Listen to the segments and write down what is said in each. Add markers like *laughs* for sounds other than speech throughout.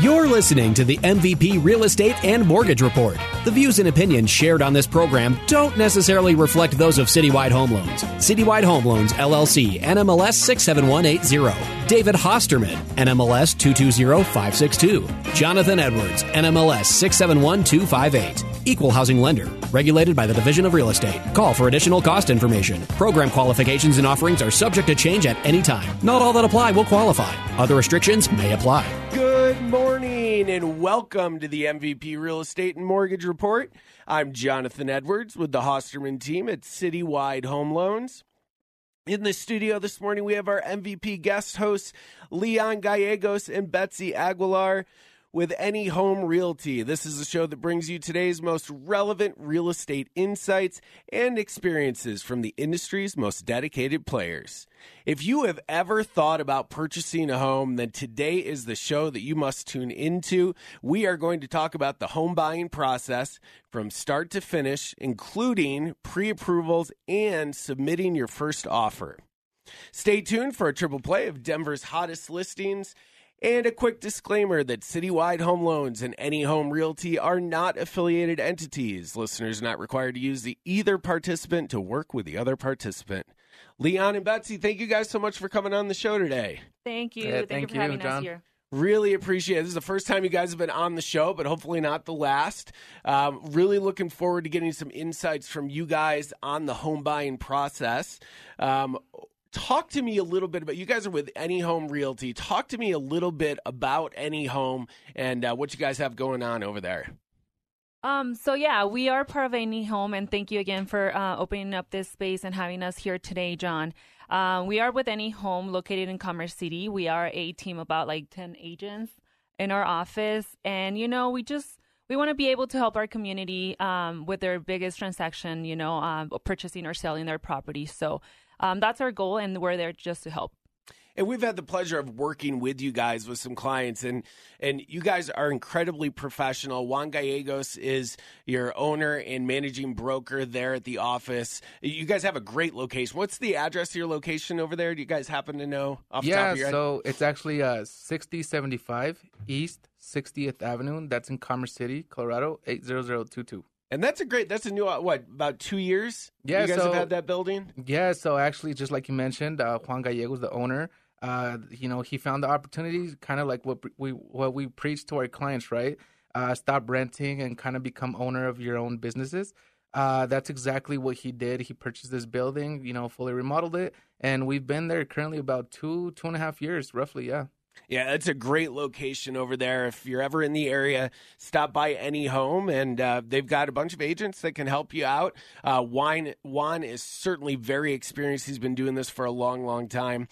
You're listening to the MVP Real Estate and Mortgage Report. The views and opinions shared on this program don't necessarily reflect those of Citywide Home Loans. Citywide Home Loans, LLC, NMLS 67180. David Hosterman, NMLS 220562. Jonathan Edwards, NMLS 671258. Equal housing lender. Regulated by the Division of Real Estate. Call for additional cost information. Program qualifications and offerings are subject to change at any time. Not all that apply will qualify. Other restrictions may apply. Good morning and welcome to the MVP Real Estate and Mortgage Report. I'm Jonathan Edwards with the Hosterman team at Citywide Home Loans. In the studio this morning, we have our MVP guest hosts, Leon Gallegos and Betsy Aguilar with Any Home Realty. This is a show that brings you today's most relevant real estate insights and experiences from the industry's most dedicated players. If you have ever thought about purchasing a home, then today is the show that you must tune into. We are going to talk about the home buying process from start to finish, including pre approvals and submitting your first offer. Stay tuned for a triple play of Denver's hottest listings and a quick disclaimer that Citywide Home Loans and Any Home Realty are not affiliated entities. Listeners are not required to use the either participant to work with the other participant. Leon and Betsy, thank you guys so much for coming on the show today. Thank you. Yeah, thank, thank you for you, having us here. Really appreciate it. This is the first time you guys have been on the show, but hopefully not the last. Um, really looking forward to getting some insights from you guys on the home buying process. Um, talk to me a little bit about you guys are with any home realty talk to me a little bit about any home and uh, what you guys have going on over there Um, so yeah, we are part of Any Home, and thank you again for uh, opening up this space and having us here today, John. Um, we are with Any Home, located in Commerce City. We are a team about like ten agents in our office, and you know, we just we want to be able to help our community um, with their biggest transaction, you know, um, purchasing or selling their property. So um, that's our goal, and we're there just to help. and we've had the pleasure of working with you guys with some clients and and you guys are incredibly professional juan gallegos is your owner and managing broker there at the office you guys have a great location what's the address of your location over there do you guys happen to know off the top yeah, of your head so it's actually uh, 6075 East 60th Avenue. That's in Commerce City, Colorado, 80022. And that's a great that's a new uh, what about two years Yeah, you guys so- have had that building Yeah, so actually, just like you mentioned, uh, Juan Gallegos, the owner, uh, you know, he found the opportunity, kind of like what we what we preach to our clients, right? Uh, stop renting and kind of become owner of your own businesses. Uh, that's exactly what he did. He purchased this building, you know, fully remodeled it, and we've been there currently about two two and a half years, roughly. Yeah. Yeah, it's a great location over there. If you're ever in the area, stop by any home, and uh, they've got a bunch of agents that can help you out. Uh, Juan, Juan is certainly very experienced. He's been doing this for a long, long time.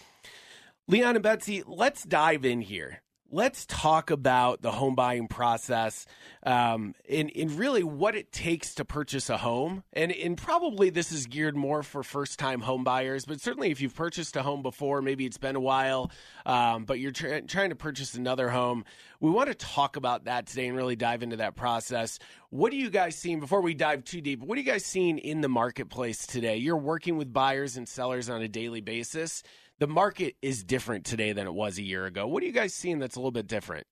Leon and Betsy, let's dive in here. Let's talk about the home buying process um, and, and really what it takes to purchase a home. And, and probably this is geared more for first time home buyers, but certainly if you've purchased a home before, maybe it's been a while, um, but you're try- trying to purchase another home. We want to talk about that today and really dive into that process. What are you guys seeing before we dive too deep? What are you guys seeing in the marketplace today? You're working with buyers and sellers on a daily basis the market is different today than it was a year ago. What are you guys seeing that's a little bit different?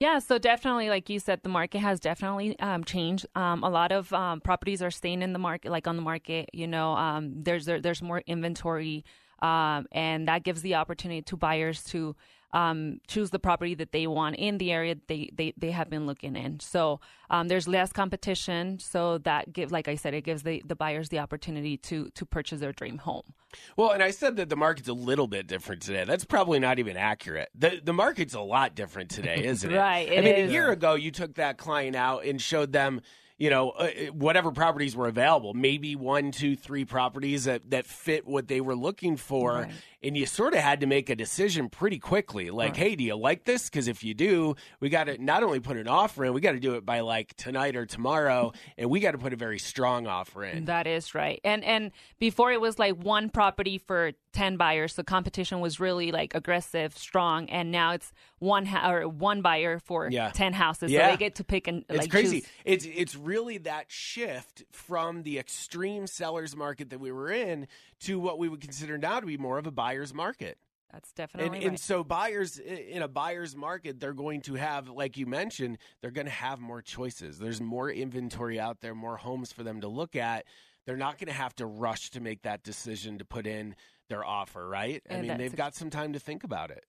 Yeah, so definitely, like you said, the market has definitely um, changed. Um, a lot of um, properties are staying in the market, like on the market. You know, um, there's there, there's more inventory, um, and that gives the opportunity to buyers to um, choose the property that they want in the area they they, they have been looking in. So um, there's less competition, so that give, like I said, it gives the, the buyers the opportunity to to purchase their dream home. Well, and I said that the market's a little bit different today. That's probably not even accurate. The the market's a lot different today, *laughs* isn't it? Right, I mean, is. a year ago, you took that client out and showed them, you know, uh, whatever properties were available, maybe one, two, three properties that, that fit what they were looking for. Right. And you sort of had to make a decision pretty quickly. Like, hey, do you like this? Because if you do, we got to not only put an offer in, we got to do it by like tonight or tomorrow. *laughs* And we got to put a very strong offer in. That is right. And and before it was like one property for 10 buyers. The competition was really like aggressive, strong, and now it's one ha- or one buyer for Yeah. 10 houses. Yeah. So they get to pick and It's like crazy. choose. It's it's really that shift from the extreme sellers market that we were in to what we would consider now to be more of a buyer's market. That's definitely and, right. and so buyers in a buyer's market, they're going to have, like you mentioned, they're going to have more choices. There's more inventory out there, more homes for them to look at. They're not going to have to rush to make that decision to put in their offer, right? I And mean, they've ex- got some time to think about it.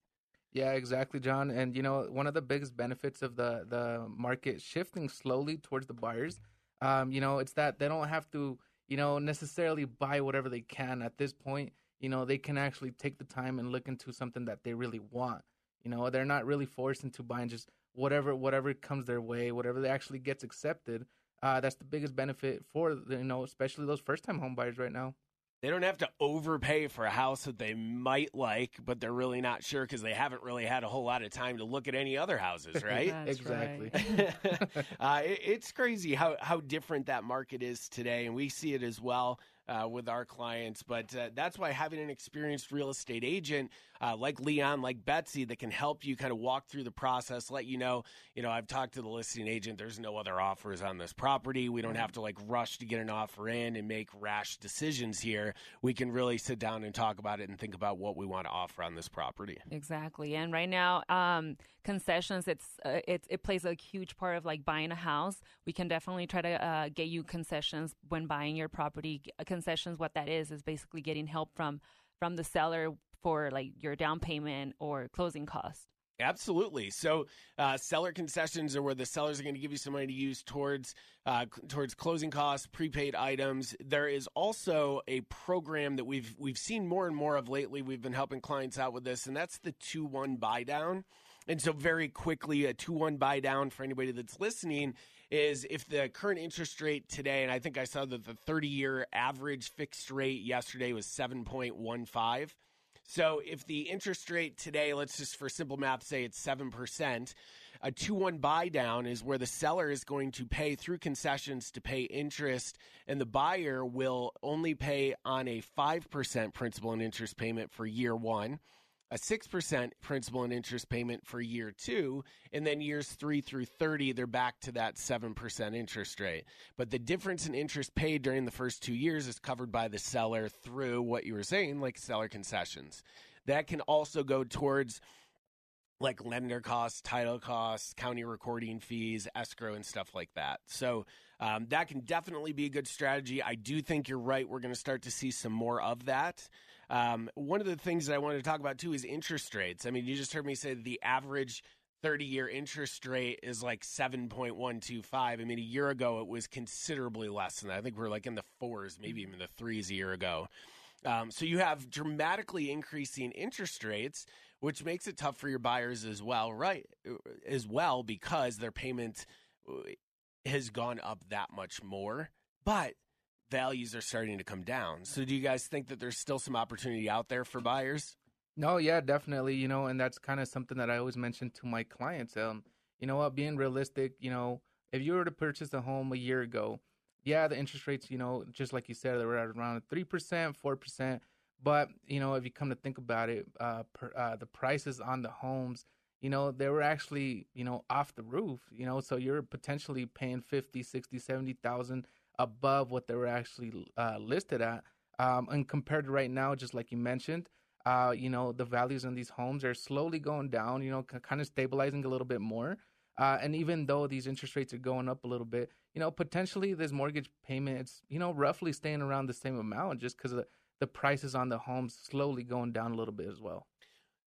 Yeah, exactly, John. And you know, one of the biggest benefits of the the market shifting slowly towards the buyers, um, you know, it's that they don't have to, you know, necessarily buy whatever they can at this point. You know, they can actually take the time and look into something that they really want. You know, they're not really forced into buying just whatever whatever comes their way, whatever actually gets accepted. Uh, that's the biggest benefit for you know, especially those first time home buyers right now. They don't have to overpay for a house that they might like, but they're really not sure because they haven't really had a whole lot of time to look at any other houses, *laughs* right? Exactly. right. *laughs* *laughs* uh, it, it's crazy how, how different that market is today, and we see it as well uh, with our clients. But uh, that's why having an experienced real estate agent uh, like Leon, like Betsy, that can help you kind of walk through the process, let you know, you know, I've talked to the listing agent. There's no other offers on this property. We don't have to like rush to get an offer in and make rash decisions here. We can really sit down and talk about it and think about what we want to offer on this property. Exactly, and right now, um, concessions it's uh, it it plays a huge part of like buying a house. We can definitely try to uh, get you concessions when buying your property. Concessions, what that is, is basically getting help from from the seller for like your down payment or closing costs. Absolutely. So, uh, seller concessions are where the sellers are going to give you some money to use towards uh, towards closing costs, prepaid items. There is also a program that we've we've seen more and more of lately. We've been helping clients out with this, and that's the two one buy down. And so, very quickly, a two one buy down for anybody that's listening is if the current interest rate today, and I think I saw that the thirty year average fixed rate yesterday was seven point one five. So if the interest rate today, let's just for simple math say it's 7%, a 2 1 buy down is where the seller is going to pay through concessions to pay interest, and the buyer will only pay on a 5% principal and interest payment for year one. A 6% principal and interest payment for year two, and then years three through 30, they're back to that 7% interest rate. But the difference in interest paid during the first two years is covered by the seller through what you were saying, like seller concessions. That can also go towards like lender costs, title costs, county recording fees, escrow, and stuff like that. So um, that can definitely be a good strategy. I do think you're right. We're going to start to see some more of that. Um, one of the things that I wanted to talk about too is interest rates. I mean, you just heard me say the average 30 year interest rate is like 7.125. I mean, a year ago it was considerably less than that. I think we're like in the fours, maybe even the threes a year ago. Um, so you have dramatically increasing interest rates, which makes it tough for your buyers as well, right? As well, because their payment uh, has gone up that much more, but values are starting to come down. So do you guys think that there's still some opportunity out there for buyers? No, yeah, definitely. You know, and that's kind of something that I always mention to my clients. Um, you know what, being realistic, you know, if you were to purchase a home a year ago, yeah, the interest rates, you know, just like you said, they were at around three percent, four percent. But you know, if you come to think about it, uh, per, uh, the prices on the homes, you know, they were actually, you know, off the roof. You know, so you're potentially paying fifty, sixty, seventy thousand above what they were actually uh, listed at. Um, and compared to right now, just like you mentioned, uh, you know, the values in these homes are slowly going down, you know, c- kind of stabilizing a little bit more. Uh, and even though these interest rates are going up a little bit, you know, potentially this mortgage payment, it's, you know, roughly staying around the same amount just because the, the prices on the homes slowly going down a little bit as well.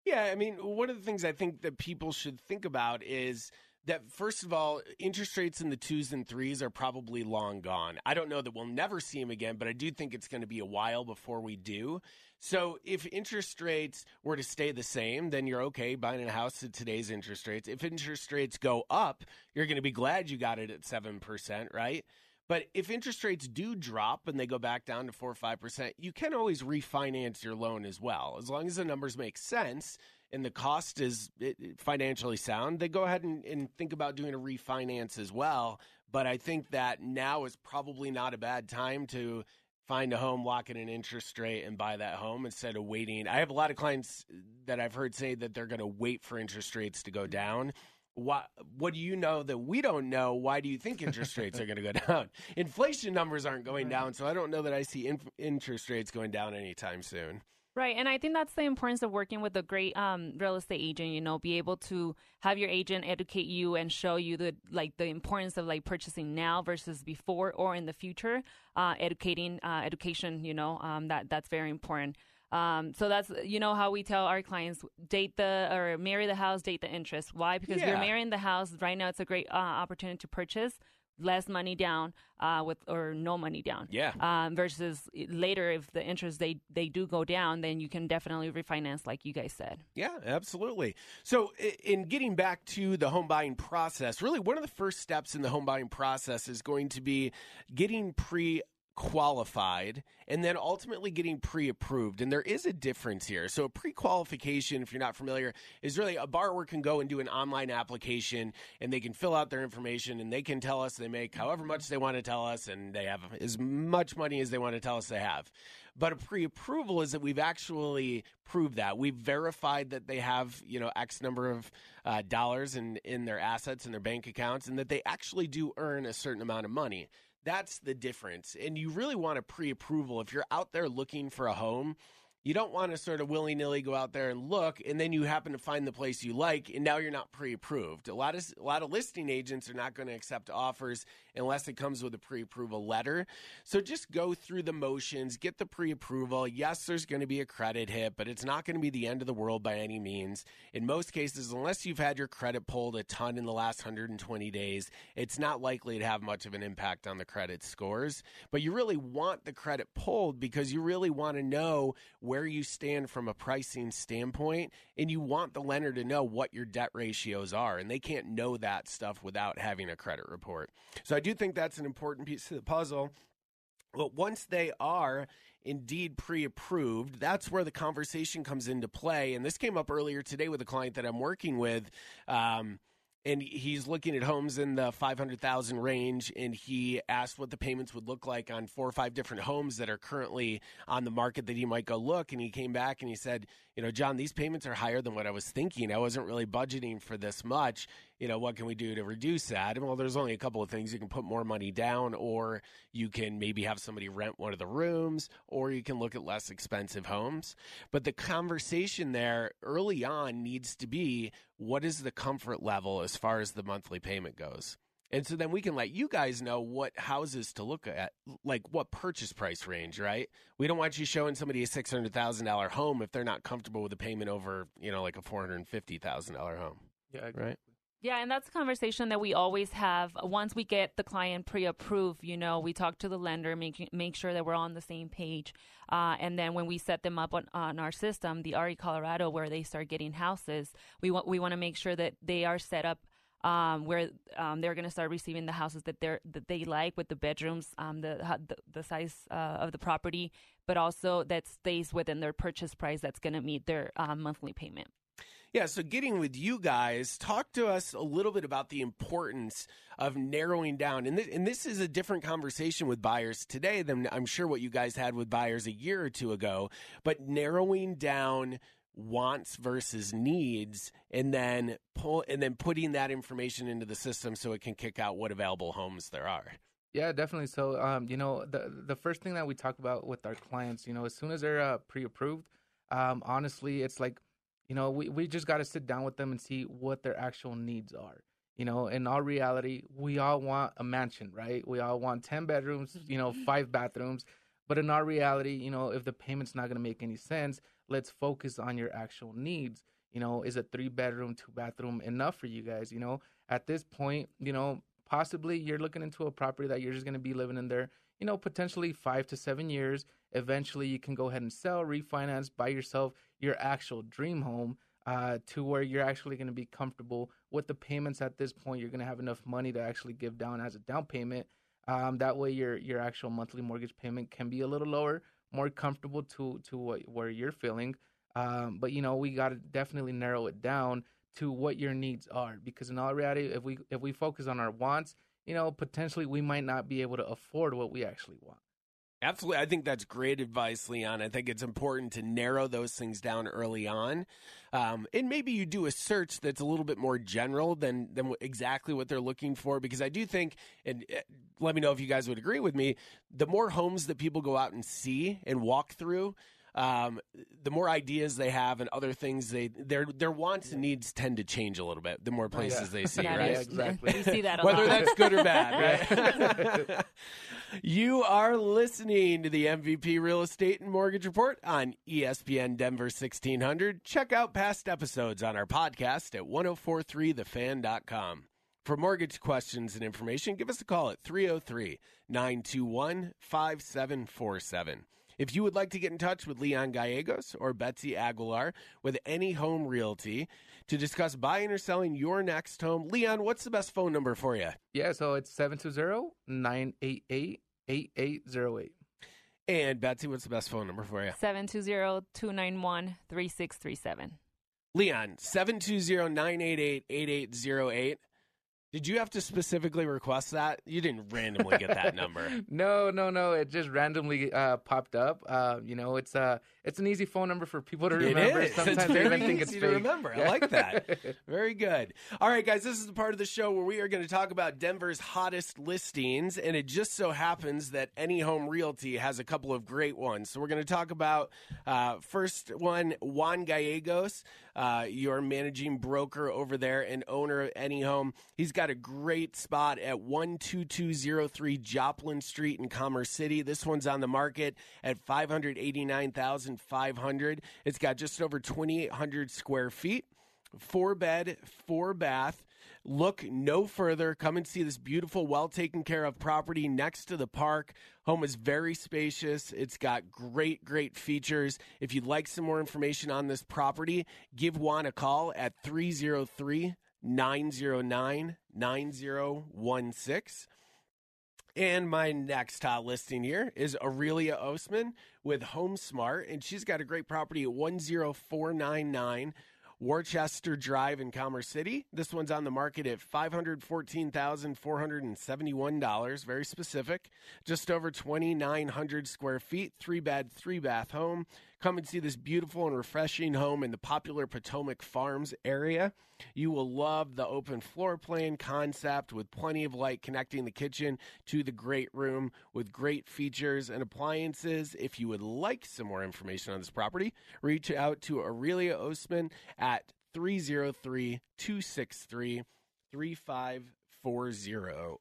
Yeah, I mean, one of the things I think that people should think about is that first of all, interest rates in the twos and threes are probably long gone. I don't know that we'll never see them again, but I do think it's going to be a while before we do. So if interest rates were to stay the same, then you're okay buying a house at today's interest rates. If interest rates go up, you're going to be glad you got it at 7%, right? But if interest rates do drop and they go back down to 4 or 5%, you can always refinance your loan as well. As long as the numbers make sense and the cost is eh, eh, financially sound, they go ahead and, and think about doing a refinance as well. But I think that now is probably not a bad time to find a home, lock in an interest rate, and buy that home instead of waiting. I have a lot of clients that I've heard say that they're going to wait for interest rates to go down. What what do you know that we don't know? Why do you think interest rates are going to go *laughs* down? Inflation numbers aren't going down, so I don't know that I see in, interest rates going down anytime soon. Right, and I think that's the importance of working with a great um, real estate agent. You know, be able to have your agent educate you and show you the like the importance of like purchasing now versus before or in the future. Uh, educating, uh, education. You know, um, that that's very important. Um, so that's you know how we tell our clients date the or marry the house, date the interest. Why? Because Yeah. you're marrying the house right now. It's a great uh, opportunity to purchase less money down uh, with or no money down. Yeah. Um, versus later, if the interest they they do go down, then you can definitely refinance, like you guys said. Yeah, absolutely. So, in getting back to the home buying process, really one of the first steps in the home buying process is going to be getting pre qualified and then ultimately getting pre-approved. And there is a difference here. So a pre-qualification if you're not familiar is really a borrower can go and do an online application and they can fill out their information and they can tell us they make however much they want to tell us and they have as much money as they want to tell us they have. But a pre-approval is that we've actually proved that. We've verified that they have you know x number of uh, dollars in in their assets in their bank accounts and that they actually do earn a certain amount of money that's the difference. And you really want a pre-approval. If you're out there looking for a home you don't want to sort of willy-nilly go out there and look and then you happen to find the place you like and now you're not pre-approved. A lot of a lot of listing agents are not going to accept offers unless it comes with a pre-approval letter. So just go through the motions get the pre-approval. Yes there's going to be a credit hit but it's not going to be the end of the world by any means. In most cases unless you've had your credit pulled a ton in the last 120 days it's not likely to have much of an impact on the credit scores. But you really want the credit pulled because you really want to know where you stand from a pricing standpoint and you want the lender to know what your debt ratios are and they can't know that stuff without having a credit report. So i do think that's an important piece of the puzzle but once they are indeed pre approved, that's where the conversation comes into play. And this came up earlier today with a client that I'm working with. Um, and he's looking at homes in the 500,000 range and he asked what the payments would look like on four or five different homes that are currently on the market that he might go look and he came back and he said, you know, John, these payments are higher than what I was thinking. I wasn't really budgeting for this much. You know, what can we do to reduce that? And well, there's only a couple of things. You can put more money down or you can maybe have somebody rent one of the rooms or you can look at less expensive homes. But the conversation there early on needs to be what is the comfort level as far as the monthly payment goes? And so then we can let you guys know what houses to look at, like what purchase price range, right? We don't want you showing somebody a six hundred thousand dollar home if they're not comfortable with a payment over, you know, like a four hundred fifty thousand dollar home, Yeah, right? Yeah, and that's a conversation that we always have. Once we get the client pre-approved, you know, we talk to the lender, make make sure that we're on the same page, uh, and then when we set them up on, on our system, the RE Colorado, where they start getting houses, we want we want to make sure that they are set up um, where um, they're going to start receiving the houses that they that they like with the bedrooms, um, the, the the size uh, of the property, but also that stays within their purchase price that's going to meet their um, monthly payment. Yeah, so getting with you guys, talk to us a little bit about the importance of narrowing down. And, th- and this is a different conversation with buyers today than I'm sure what you guys had with buyers a year or two ago, but narrowing down wants versus needs and then pull and then putting that information into the system so it can kick out what available homes there are. Yeah, definitely. So, um, you know, the the first thing that we talk about with our clients, you know, as soon as they're uh, pre-approved, um, honestly, it's like, you know, we we just got to sit down with them and see what their actual needs are. You know, in all reality, we all want a mansion, right? We all want ten bedrooms, you know, five bathrooms. But in our reality, you know, if the payment's not going to make any sense, let's focus on your actual needs. You know, is a three bedroom, two bathroom enough for you guys? You know, at this point, you know, possibly you're looking into a property that you're just going to be living in there, you know, potentially five to seven years. Eventually, you can go ahead and sell, refinance, buy yourself your actual dream home uh, to where you're actually going to be comfortable with the payments at this point. You're going to have enough money to actually give down as a down payment. Um, that way, your your actual monthly mortgage payment can be a little lower, more comfortable to to what where you're feeling. Um, but you know, we got to definitely narrow it down to what your needs are because in all reality, if we if we focus on our wants, you know, potentially we might not be able to afford what we actually want. Absolutely. I think that's great advice, Leon. I think it's important to narrow those things down early on. Um, and maybe you do a search that's a little bit more general than, than exactly what they're looking for. Because I do think, and uh, let me know if you guys would agree with me, the more homes that people go out and see and walk through, um, the more ideas they have and other things they their their wants and needs tend to change a little bit. The more places Yeah. they see, That right? Is- exactly. We see that a Whether lot. that's good or bad, *laughs* right? *laughs* you are listening to the MVP Real Estate and Mortgage Report on ESPN Denver 1600. Check out past episodes on our podcast at 1043thefan.com. For mortgage questions and information, give us a call at 303 921 5747. If you would like to get in touch with Leon Gallegos or Betsy Aguilar with any home realty to discuss buying or selling your next home, Leon, what's the best phone number for you? Yeah, so it's 720-988-8808. And Betsy, what's the best phone number for you? 720-291-3637. Leon, 720-988-8808. Did you have to specifically request that? You didn't randomly get that number. *laughs* No, no, no. It just randomly uh, popped up. Uh, you know, it's uh, it's an easy phone number for people to remember. It is. Sometimes it's they very even think it's easy to fake. remember. I like that. *laughs* Very good. All right, guys, this is the part of the show where we are going to talk about Denver's hottest listings, and it just so happens that Any Home Realty has a couple of great ones. So we're going to talk about uh, first one, Juan Gallegos, uh, your managing broker over there and owner of Any Home. He's got a great spot at 12203 Joplin Street in Commerce City. This one's on the market at 589,500. It's got just over 2,800 square feet, four bed, four bath. Look no further. Come and see this beautiful, well taken care of property next to the park. Home is very spacious. It's got great, great features. If you'd like some more information on this property, give Juan a call at 303 909 9016. And my next hot listing here is Aurelia Osman with HomeSmart, and she's got a great property at 10499 Worcester Drive in Commerce City. This one's on the market at $514,471, very specific. Just over 2,900 square feet, three bed, three bath home. Come and see this beautiful and refreshing home in the popular Potomac Farms area. You will love the open floor plan concept with plenty of light connecting the kitchen to the great room with great features and appliances. If you would like some more information on this property, reach out to Aurelia Osman at 303 263 3540.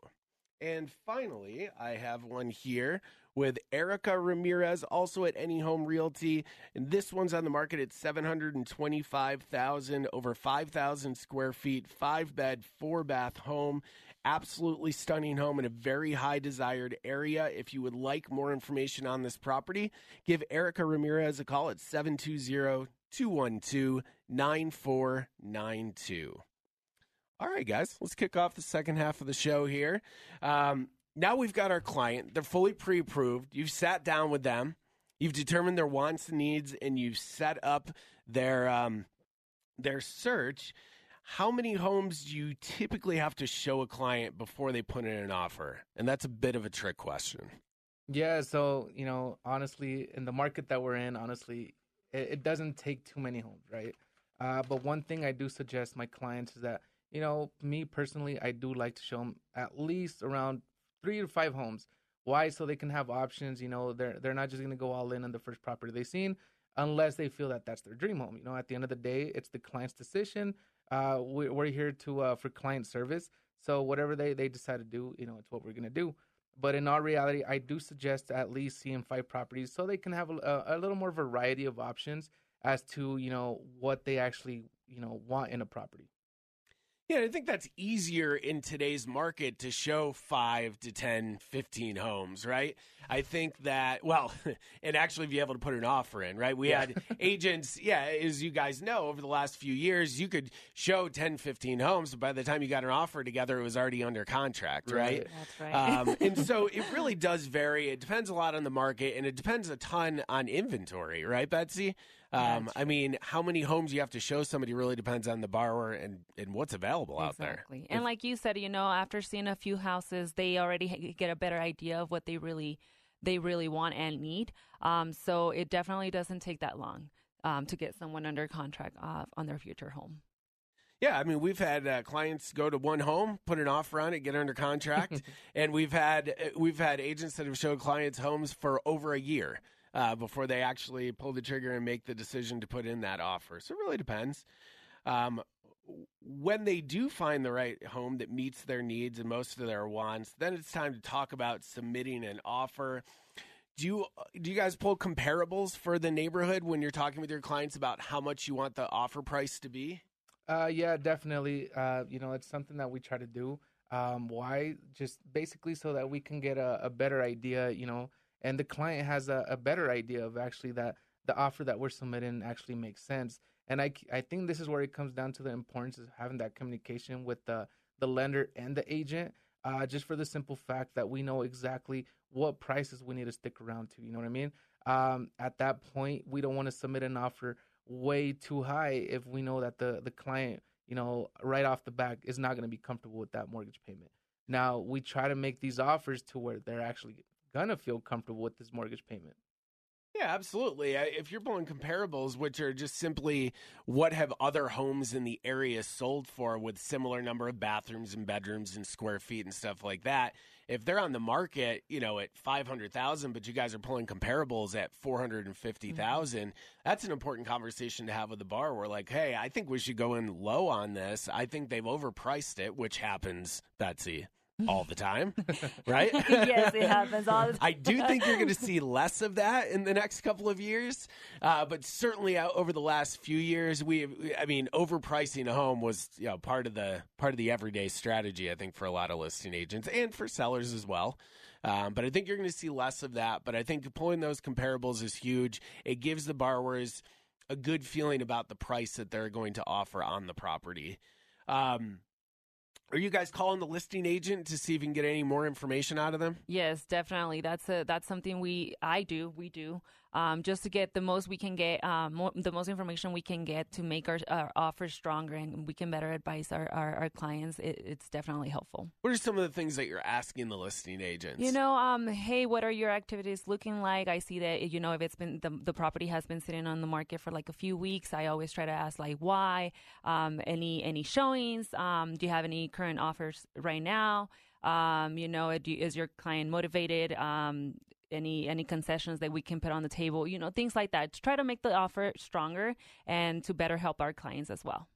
And finally, I have one here with Erica Ramirez, also at Any Home Realty. And this one's on the market at 725,000, over 5,000 square feet, five bed, four bath home. Absolutely stunning home in a very high desired area. If you would like more information on this property, give Erica Ramirez a call at 720 212 9492. All right, guys, let's kick off the second half of the show here. Um, now we've got our client. They're fully pre approved. You've sat down with them, you've determined their wants and needs, and you've set up their, um, their search. How many homes do you typically have to show a client before they put in an offer? And that's a bit of a trick question. Yeah, so you know, honestly, in the market that we're in, honestly, it, it doesn't take too many homes, right? Uh, but one thing I do suggest my clients is that you know, me personally, I do like to show them at least around three to five homes. Why? So they can have options. You know, they're they're not just gonna go all in on the first property they've seen, unless they feel that that's their dream home. You know, at the end of the day, it's the client's decision. Uh, we, we're here to uh, for client service. So whatever they they decide to do, you know, it's what we're gonna do. But in all reality, I do suggest at least seeing five properties so they can have a, a little more variety of options as to you know what they actually you know want in a property. Yeah, I think that's easier in today's market to show 5 to 10, 15 homes, right? I think that, well, *laughs* and actually be able to put an offer in, right? We Yeah. had *laughs* agents, yeah, as you guys know, over the last few years, you could show 10, 15 homes, but by the time you got an offer together, it was already under contract, right? Right. That's right. Um, *laughs* and so it really does vary. It depends a lot on the market, and it depends a ton on inventory, right, Betsy? Um, I mean, how many homes you have to show somebody really depends on the borrower and, and what's available out there. Exactly. And like you said, you know, after seeing a few houses, they already get a better idea of what they really they really want and need. Um, so it definitely doesn't take that long um, to get someone under contract uh, on their future home. Yeah, I mean, we've had uh, clients go to one home, put an offer on it, get under contract, *laughs* and we've had uh, we've had agents that have showed clients homes for over a year. Uh, before they actually pull the trigger and make the decision to put in that offer. So it really depends. Um, when they do find the right home that meets their needs and most of their wants, then it's time to talk about submitting an offer. Do you do you guys pull comparables for the neighborhood when you're talking with your clients about how much you want the offer price to be? Uh, yeah, definitely. Uh, you know, it's something that we try to do. Um, why? Just basically so that we can get a, a better idea, you know, and the client has a, a better idea of actually that the offer that we're submitting actually makes sense. And I, I think this is where it comes down to the importance of having that communication with the, the lender and the agent, uh, just for the simple fact that we know exactly what prices we need to stick around to. You know what I mean? Um, at that point, we don't want to submit an offer way too high if we know that the, the client, you know, right off the back is not going to be comfortable with that mortgage payment. Now, we try to make these offers to where they're actually going to feel comfortable with this mortgage payment. Yeah, absolutely. If you're pulling comparables, which are just simply what have other homes in the area sold for with similar number of bathrooms and bedrooms and square feet and stuff like that, if they're on the market, you know, at 500,000 but you guys are pulling comparables at 450,000, mm-hmm. that's an important conversation to have with the borrower like, "Hey, I think we should go in low on this. I think they've overpriced it," which happens, Betsy all the time, *laughs* right? *laughs* yes, it happens all the time. *laughs* I do think you're going to see less of that in the next couple of years, uh, but certainly over the last few years, we, I mean, overpricing a home was you know part of the part of the everyday strategy. I think for a lot of listing agents and for sellers as well. Um, but I think you're going to see less of that. But I think pulling those comparables is huge. It gives the borrowers a good feeling about the price that they're going to offer on the property. Um, are you guys calling the listing agent to see if you can get any more information out of them? Yes, definitely. That's a that's something we I do we do um, just to get the most we can get, um, more, the most information we can get to make our, our offers stronger and we can better advise our, our, our clients. It, it's definitely helpful. What are some of the things that you're asking the listing agents? You know, um, hey, what are your activities looking like? I see that, you know, if it's been, the, the property has been sitting on the market for like a few weeks, I always try to ask like why, um, any, any showings, um, do you have any current offers right now? Um, you know, is your client motivated? Um, any any concessions that we can put on the table, you know, things like that. To try to make the offer stronger and to better help our clients as well.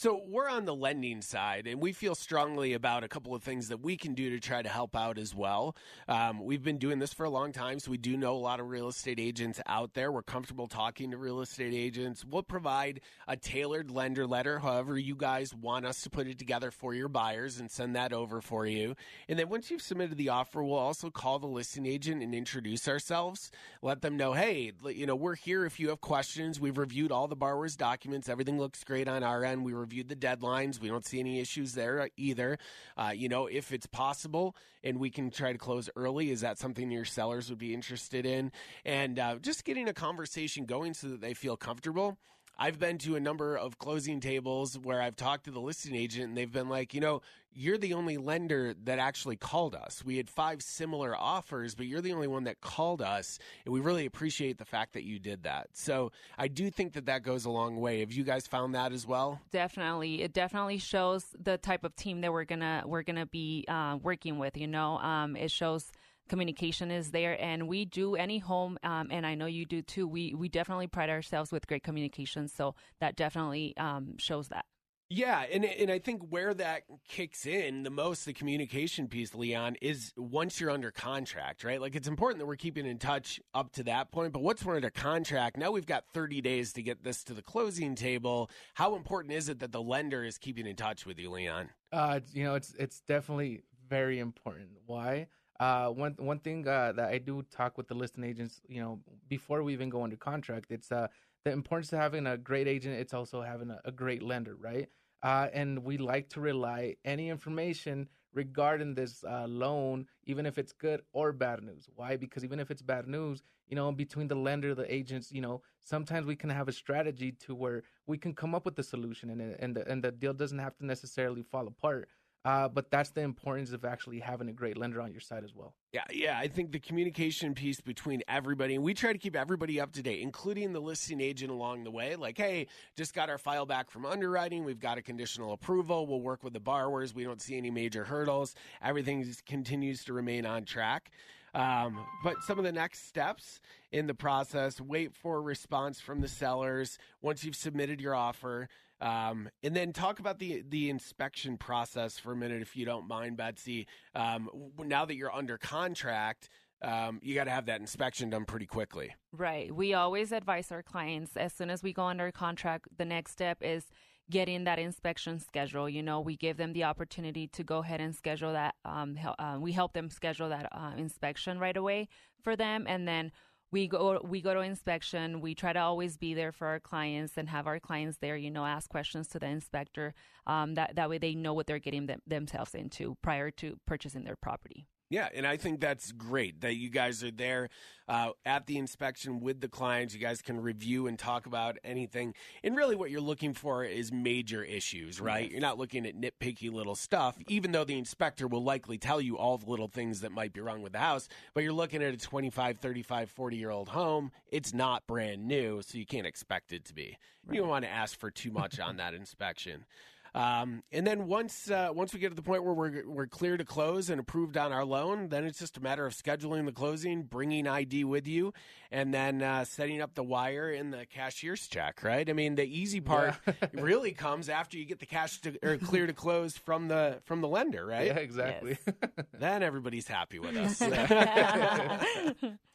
So we're on the lending side, and we feel strongly about a couple of things that we can do to try to help out as well. Um, we've been doing this for a long time, so we do know a lot of real estate agents out there. We're comfortable talking to real estate agents. We'll provide a tailored lender letter, however you guys want us to put it together for your buyers, and send that over for you. And then once you've submitted the offer, we'll also call the listing agent and introduce ourselves. Let them know, hey, you know, we're here if you have questions. We've reviewed all the borrower's documents. Everything looks great on our end. We reviewed the deadlines. We don't see any issues there either. Uh, you know, if it's possible and we can try to close early, is that something your sellers would be interested in? And uh, just getting a conversation going so that they feel comfortable. I've been to a number of closing tables where I've talked to the listing agent and they've been like, you know, you're the only lender that actually called us. We had five similar offers, but you're the only one that called us. And we really appreciate the fact that you did that. So I do think that that goes a long way. Have you guys found that as well? Definitely. It definitely shows the type of team that we're going to, we're going to be uh, working with, you know, um, it shows communication is there and we do any home um, and i know you do too we we definitely pride ourselves with great communication so that definitely um, shows that yeah, and and I think where that kicks in the most, the communication piece, Leon, is once you're under contract, right? Like it's important that we're keeping in touch up to that point. But once we're under contract, now we've got 30 days to get this to the closing table. How important is it that the lender is keeping in touch with you, Leon? Uh, you know, it's it's definitely very important. Why? Uh, one one thing uh, that I do talk with the listing agents, you know, before we even go under contract, it's uh, the importance of having a great agent. It's also having a, a great lender, right? Uh, and we like to rely any information regarding this uh, loan, even if it's good or bad news. Why? Because even if it's bad news, you know, between the lender, the agents, you know, sometimes we can have a strategy to where we can come up with a solution, and and the, and the deal doesn't have to necessarily fall apart. Uh, but that's the importance of actually having a great lender on your side as well. Yeah, yeah. I think the communication piece between everybody, and we try to keep everybody up to date, including the listing agent along the way. Like, hey, just got our file back from underwriting. We've got a conditional approval. We'll work with the borrowers. We don't see any major hurdles. Everything continues to remain on track. Um, but some of the next steps in the process wait for a response from the sellers once you've submitted your offer. Um, and then talk about the the inspection process for a minute, if you don't mind, Betsy. Um, now that you're under contract, um, you got to have that inspection done pretty quickly. Right. We always advise our clients as soon as we go under contract, the next step is getting that inspection schedule. You know, we give them the opportunity to go ahead and schedule that. Um, uh, we help them schedule that uh, inspection right away for them, and then we go we go to inspection. We try to always be there for our clients and have our clients there you know ask questions to the inspector um, that that way they know what they're getting them, themselves into prior to purchasing their property yeah, and I think that's great that you guys are there uh, at the inspection with the clients. You guys can review and talk about anything. And really, what you're looking for is major issues, right? Yes. You're not looking at nitpicky little stuff, even though the inspector will likely tell you all the little things that might be wrong with the house. But you're looking at a 25, 35, 40 year old home. It's not brand new, so you can't expect it to be. Right. You don't want to ask for too much on that inspection. Um, and then once uh, once we get to the point where we're we're clear to close and approved on our loan, then it's just a matter of scheduling the closing, bringing ID with you, and then uh, setting up the wire in the cashier's check. Right? I mean, the easy part yeah. *laughs* really comes after you get the cash to, or clear to close from the from the lender. Right? Yeah, exactly. Yes. *laughs* then everybody's happy with us. *laughs*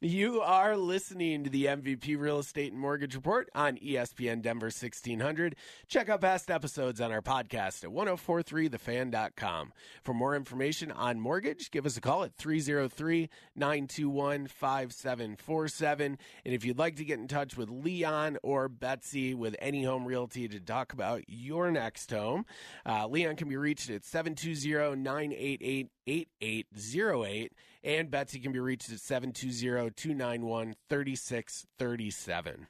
You are listening to the MVP Real Estate and Mortgage Report on ESPN Denver 1600. Check out past episodes on our podcast at 1043thefan.com. For more information on mortgage, give us a call at 303 921 5747. And if you'd like to get in touch with Leon or Betsy with Any Home Realty to talk about your next home, uh, Leon can be reached at 720 988 8808. And Betsy can be reached at 720 291 3637.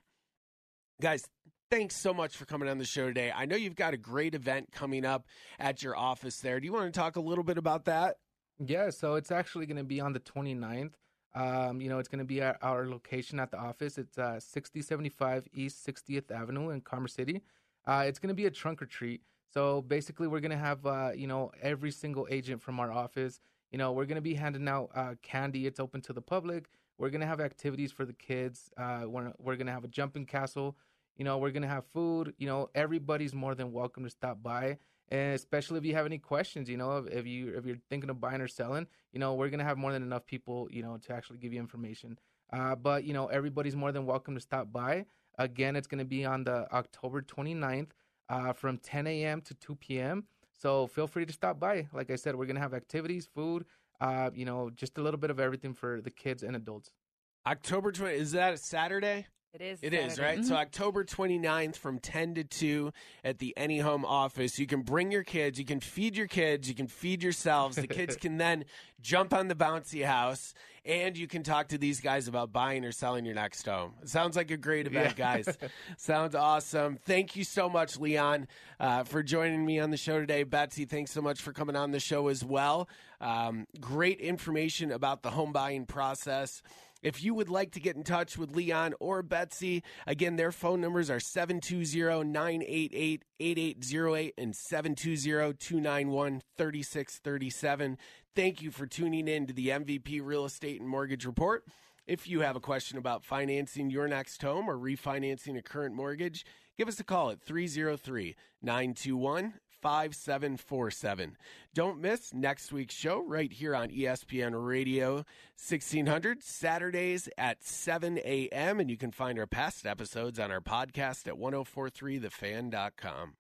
Guys, thanks so much for coming on the show today. I know you've got a great event coming up at your office there. Do you want to talk a little bit about that? Yeah, so it's actually going to be on the 29th. Um, you know, it's going to be at our location at the office. It's uh, 6075 East 60th Avenue in Commerce City. Uh, it's going to be a trunk or treat. So basically, we're going to have, uh, you know, every single agent from our office you know, we're going to be handing out uh, candy. It's open to the public. We're going to have activities for the kids. Uh, we're we're going to have a jumping castle. You know, we're going to have food. You know, everybody's more than welcome to stop by. And especially if you have any questions, you know, if you if you're thinking of buying or selling, you know, we're gonna have more than enough people, you know, to actually give you information. Uh, but you know, everybody's more than welcome to stop by. Again, it's gonna be on the October 29th uh, from 10 a.m. to 2 p.m. So feel free to stop by. Like I said, we're gonna have activities, food, uh, you know, just a little bit of everything for the kids and adults. October 20 is that a Saturday? It is. It Saturday. is right? Mm-hmm. So October 29th from 10 to 2 at the Any Home office. You can bring your kids, you can feed your kids, you can feed yourselves. The kids *laughs* can then jump on the bouncy house and you can talk to these guys about buying or selling your next home. It sounds like a great event, yeah. guys. *laughs* sounds awesome. Thank you so much, Leon, uh, for joining me on the show today. Betsy, thanks so much for coming on the show as well. Um, great information about the home buying process. If you would like to get in touch with Leon or Betsy, again, their phone numbers are 720 988 8808 and 720 291 3637. Thank you for tuning in to the MVP Real Estate and Mortgage Report. If you have a question about financing your next home or refinancing a current mortgage, give us a call at 303 921 5747. Don't miss next week's show right here on ESPN Radio 1600, Saturdays at 7 a.m. And you can find our past episodes on our podcast at 1043thefan.com.